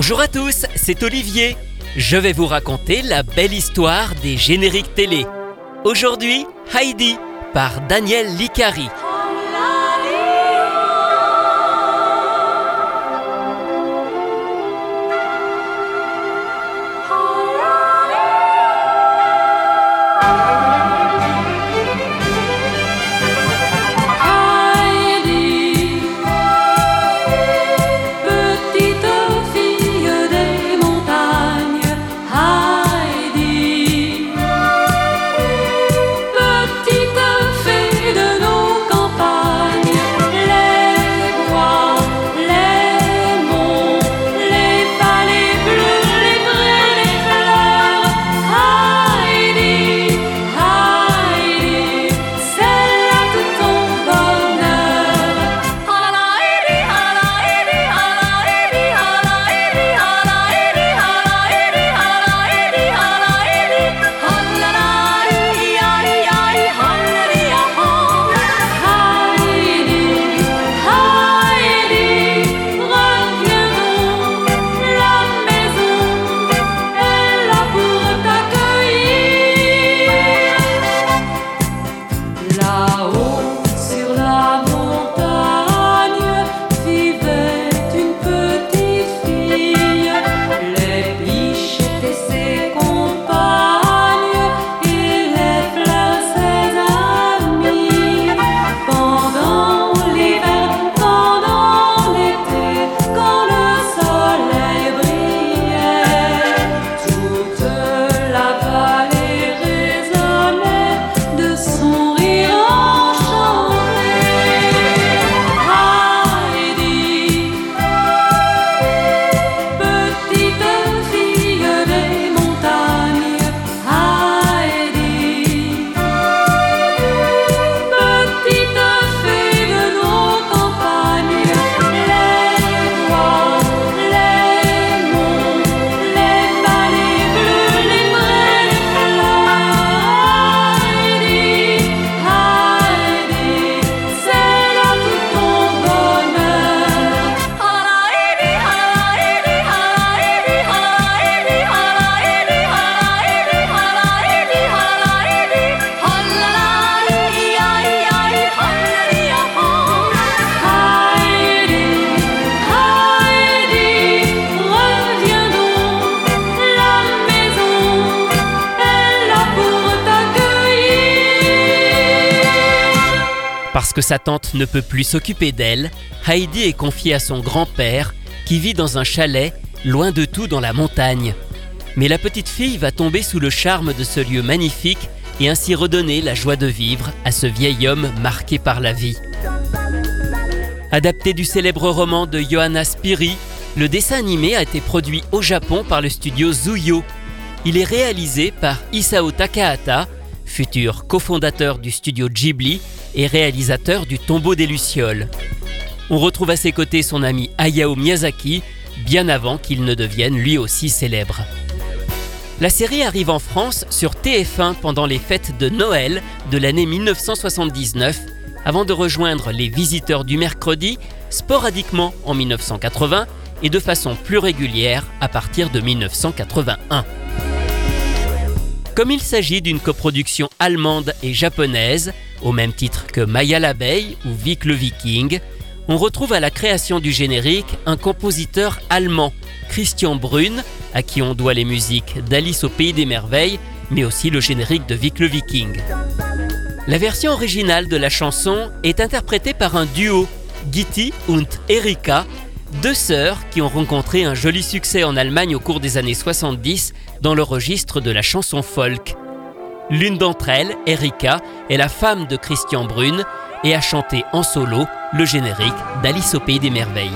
Bonjour à tous, c'est Olivier. Je vais vous raconter la belle histoire des génériques télé. Aujourd'hui, Heidi par Daniel Licari. Sa tante ne peut plus s'occuper d'elle, Heidi est confiée à son grand-père qui vit dans un chalet loin de tout dans la montagne. Mais la petite fille va tomber sous le charme de ce lieu magnifique et ainsi redonner la joie de vivre à ce vieil homme marqué par la vie. Adapté du célèbre roman de Johanna Spiri, le dessin animé a été produit au Japon par le studio Zuyo. Il est réalisé par Isao Takahata, futur cofondateur du studio Ghibli et réalisateur du Tombeau des Lucioles. On retrouve à ses côtés son ami Hayao Miyazaki, bien avant qu'il ne devienne lui aussi célèbre. La série arrive en France sur TF1 pendant les fêtes de Noël de l'année 1979, avant de rejoindre Les Visiteurs du mercredi sporadiquement en 1980 et de façon plus régulière à partir de 1981. Comme il s'agit d'une coproduction allemande et japonaise, au même titre que Maya l'abeille ou Vic le Viking, on retrouve à la création du générique un compositeur allemand, Christian Brune, à qui on doit les musiques d'Alice au pays des merveilles, mais aussi le générique de Vic le Viking. La version originale de la chanson est interprétée par un duo, Gitti und Erika, deux sœurs qui ont rencontré un joli succès en Allemagne au cours des années 70 dans le registre de la chanson folk. L'une d'entre elles, Erika, est la femme de Christian Brune et a chanté en solo le générique d'Alice au pays des merveilles.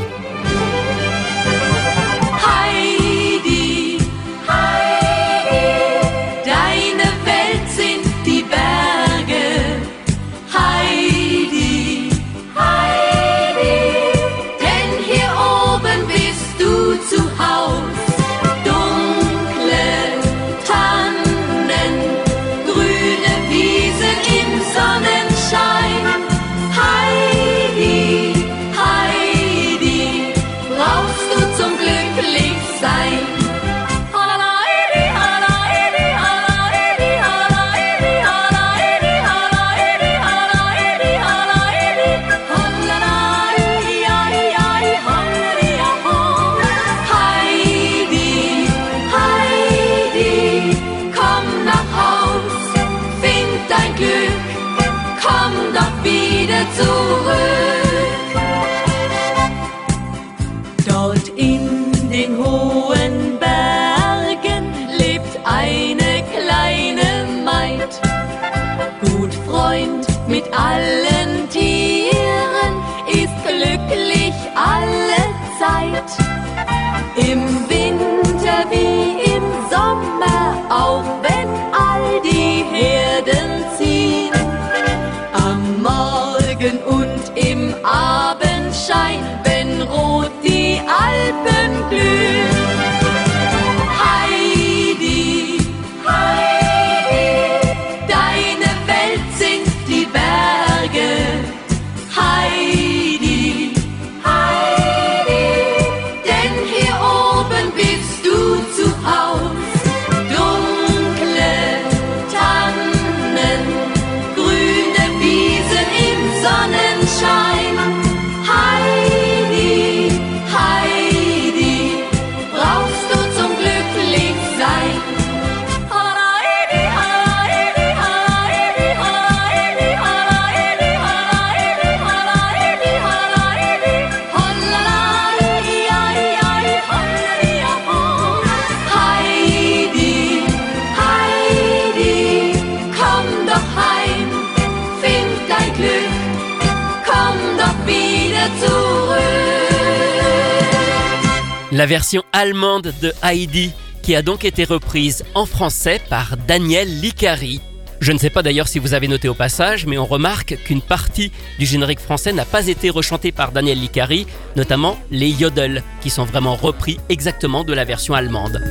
La version allemande de Heidi, qui a donc été reprise en français par Daniel Licari. Je ne sais pas d'ailleurs si vous avez noté au passage, mais on remarque qu'une partie du générique français n'a pas été rechantée par Daniel Licari, notamment les yodels, qui sont vraiment repris exactement de la version allemande.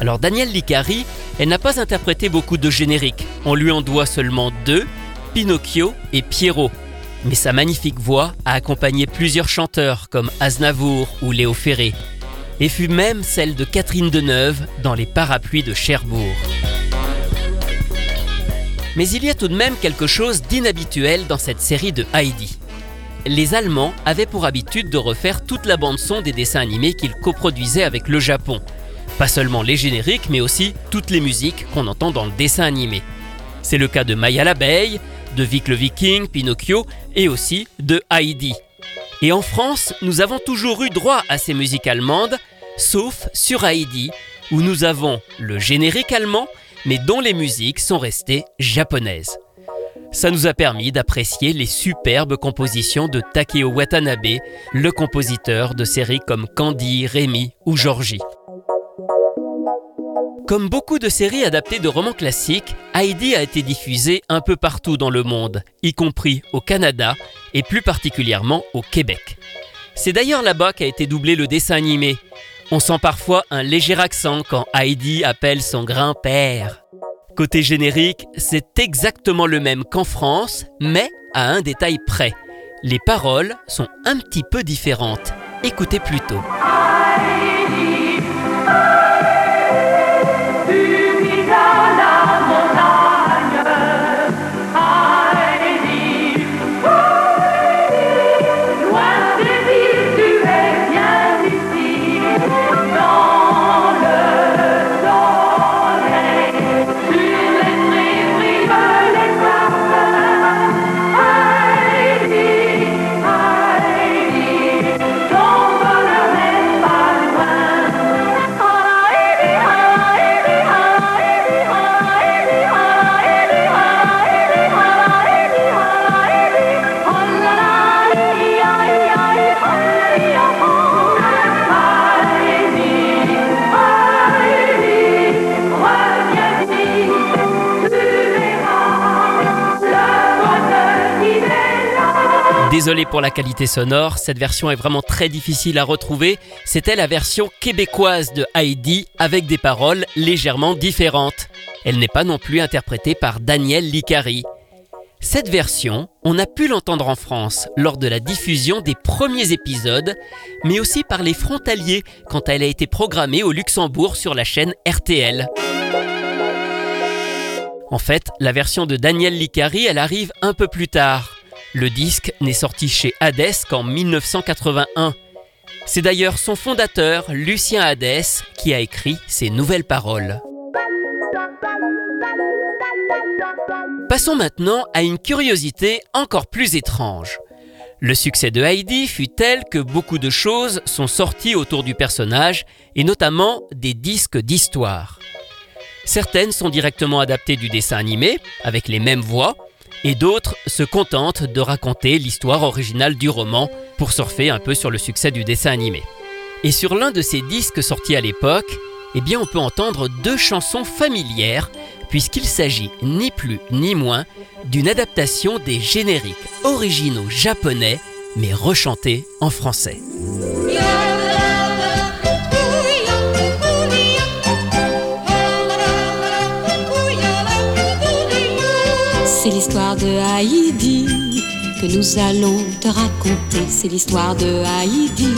Alors Daniel Licari, elle n'a pas interprété beaucoup de génériques. On lui en doit seulement deux, Pinocchio et Pierrot. Mais sa magnifique voix a accompagné plusieurs chanteurs comme Aznavour ou Léo Ferré, et fut même celle de Catherine Deneuve dans Les Parapluies de Cherbourg. Mais il y a tout de même quelque chose d'inhabituel dans cette série de Heidi. Les Allemands avaient pour habitude de refaire toute la bande-son des dessins animés qu'ils coproduisaient avec le Japon. Pas seulement les génériques, mais aussi toutes les musiques qu'on entend dans le dessin animé. C'est le cas de Maya l'abeille, de Vic le Viking, Pinocchio et aussi de Heidi. Et en France, nous avons toujours eu droit à ces musiques allemandes, sauf sur Heidi, où nous avons le générique allemand mais dont les musiques sont restées japonaises. Ça nous a permis d'apprécier les superbes compositions de Takeo Watanabe, le compositeur de séries comme Candy, Rémi ou Georgie. Comme beaucoup de séries adaptées de romans classiques, Heidi a été diffusée un peu partout dans le monde, y compris au Canada et plus particulièrement au Québec. C'est d'ailleurs là-bas qu'a été doublé le dessin animé, on sent parfois un léger accent quand Heidi appelle son grand-père. Côté générique, c'est exactement le même qu'en France, mais à un détail près. Les paroles sont un petit peu différentes. Écoutez plutôt. Désolé pour la qualité sonore, cette version est vraiment très difficile à retrouver. C'était la version québécoise de Heidi avec des paroles légèrement différentes. Elle n'est pas non plus interprétée par Daniel Licari. Cette version, on a pu l'entendre en France lors de la diffusion des premiers épisodes, mais aussi par les frontaliers quand elle a été programmée au Luxembourg sur la chaîne RTL. En fait, la version de Daniel Licari, elle arrive un peu plus tard. Le disque n'est sorti chez Hades qu'en 1981. C'est d'ailleurs son fondateur, Lucien Hades, qui a écrit ces nouvelles paroles. Passons maintenant à une curiosité encore plus étrange. Le succès de Heidi fut tel que beaucoup de choses sont sorties autour du personnage, et notamment des disques d'histoire. Certaines sont directement adaptées du dessin animé, avec les mêmes voix, et d'autres se contentent de raconter l'histoire originale du roman pour surfer un peu sur le succès du dessin animé. Et sur l'un de ces disques sortis à l'époque, eh bien on peut entendre deux chansons familières puisqu'il s'agit ni plus ni moins d'une adaptation des génériques originaux japonais mais rechantés en français. Que nous allons te raconter. C'est l'histoire de Haïdi.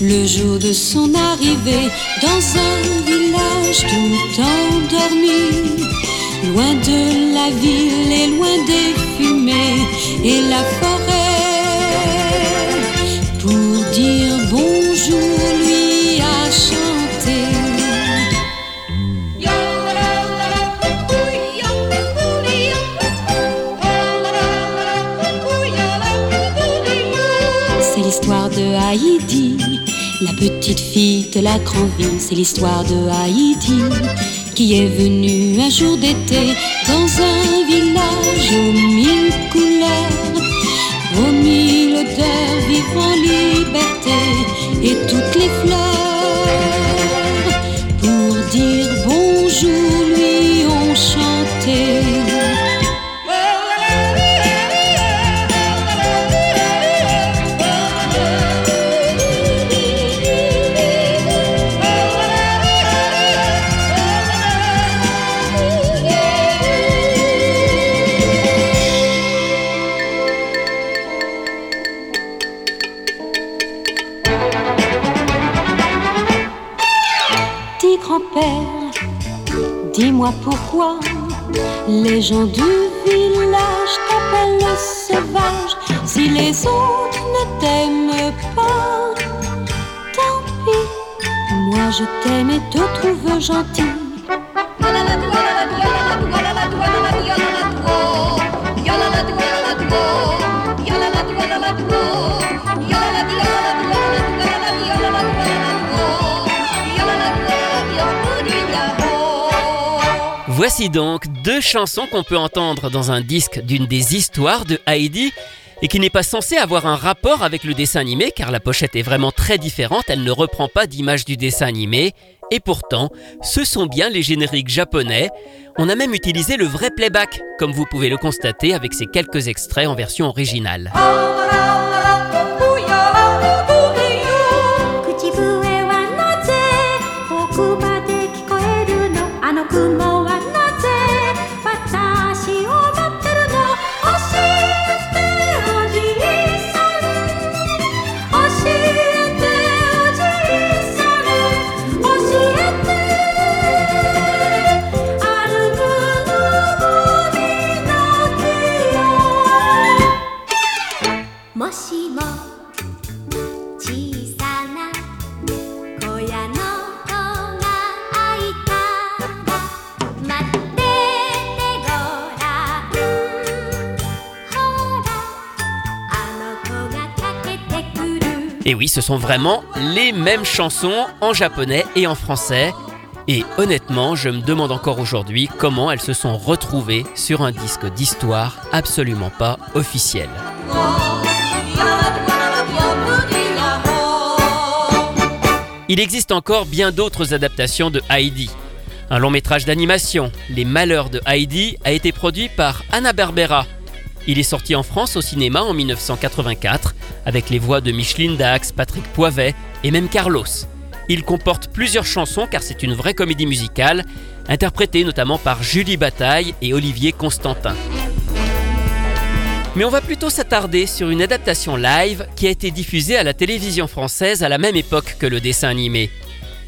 Le jour de son arrivée dans un village tout endormi. Loin de la ville et loin des fumées et la forêt. Haïti, la petite fille de la grande ville. C'est l'histoire de Haïti qui est venue un jour d'été dans un village aux mille couleurs, aux mille odeurs, en liberté. et toutes les fleurs pour dire bonjour pourquoi les gens du village t'appellent sauvage si les autres ne t'aiment pas? Tant pis, moi je t'aime et te trouve gentil. Voici donc deux chansons qu'on peut entendre dans un disque d'une des histoires de Heidi et qui n'est pas censé avoir un rapport avec le dessin animé car la pochette est vraiment très différente, elle ne reprend pas d'image du dessin animé et pourtant ce sont bien les génériques japonais. On a même utilisé le vrai playback comme vous pouvez le constater avec ces quelques extraits en version originale. Et oui, ce sont vraiment les mêmes chansons en japonais et en français. Et honnêtement, je me demande encore aujourd'hui comment elles se sont retrouvées sur un disque d'histoire absolument pas officiel. Il existe encore bien d'autres adaptations de Heidi. Un long métrage d'animation, Les Malheurs de Heidi, a été produit par Anna Berbera. Il est sorti en France au cinéma en 1984 avec les voix de Micheline Dax, Patrick Poivet et même Carlos. Il comporte plusieurs chansons car c'est une vraie comédie musicale, interprétée notamment par Julie Bataille et Olivier Constantin. Mais on va plutôt s'attarder sur une adaptation live qui a été diffusée à la télévision française à la même époque que le dessin animé.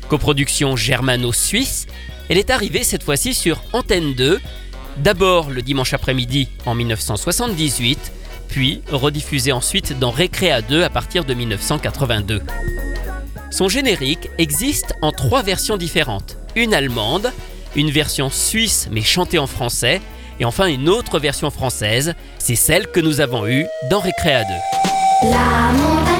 Coproduction germano-suisse, elle est arrivée cette fois-ci sur Antenne 2, d'abord le dimanche après-midi en 1978, puis rediffusée ensuite dans Récréa 2 à partir de 1982. Son générique existe en trois versions différentes. Une allemande, une version suisse mais chantée en français, et enfin une autre version française, c'est celle que nous avons eue dans Récréa 2. La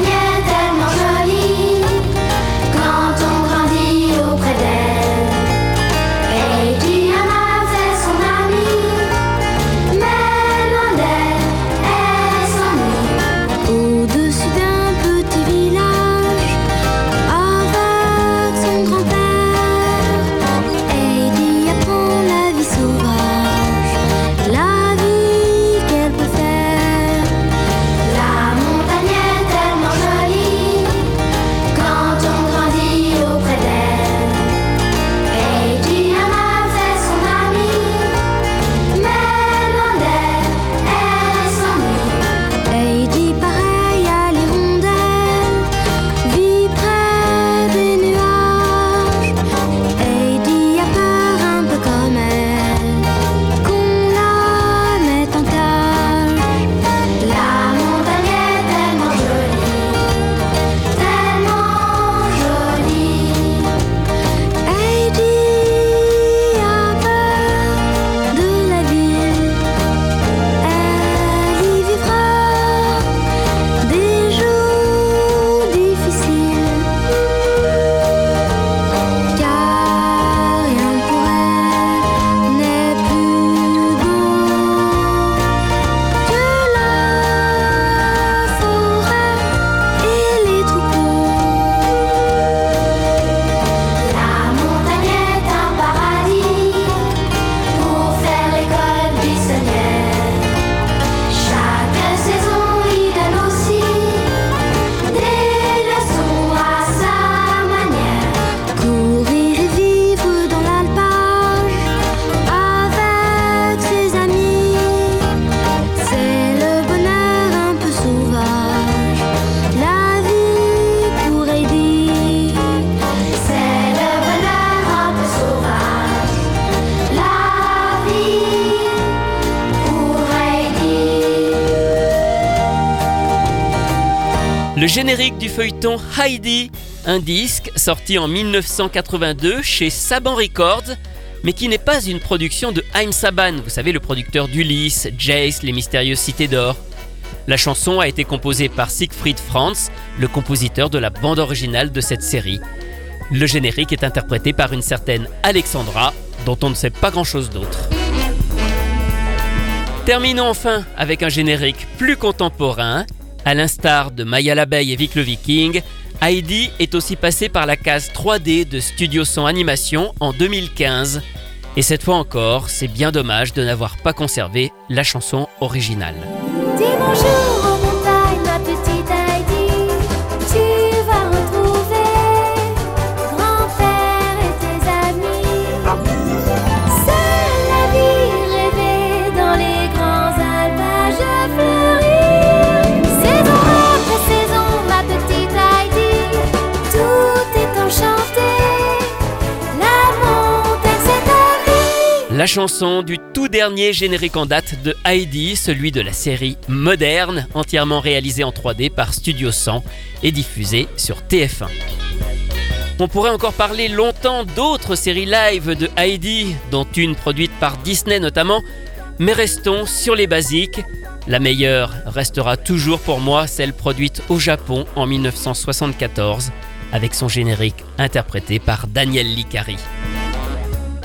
générique du feuilleton Heidi, un disque sorti en 1982 chez Saban Records, mais qui n'est pas une production de Haim Saban, vous savez, le producteur d'Ulysse, Jace, Les Mystérieuses Cités d'Or. La chanson a été composée par Siegfried Franz, le compositeur de la bande originale de cette série. Le générique est interprété par une certaine Alexandra, dont on ne sait pas grand-chose d'autre. Terminons enfin avec un générique plus contemporain. À l'instar de Maya l'abeille et Vic le Viking, Heidi est aussi passé par la case 3D de Studio Son Animation en 2015. Et cette fois encore, c'est bien dommage de n'avoir pas conservé la chanson originale. La chanson du tout dernier générique en date de Heidi, celui de la série moderne, entièrement réalisée en 3D par Studio 100 et diffusée sur TF1. On pourrait encore parler longtemps d'autres séries live de Heidi, dont une produite par Disney notamment, mais restons sur les basiques. La meilleure restera toujours pour moi celle produite au Japon en 1974, avec son générique interprété par Daniel Licari.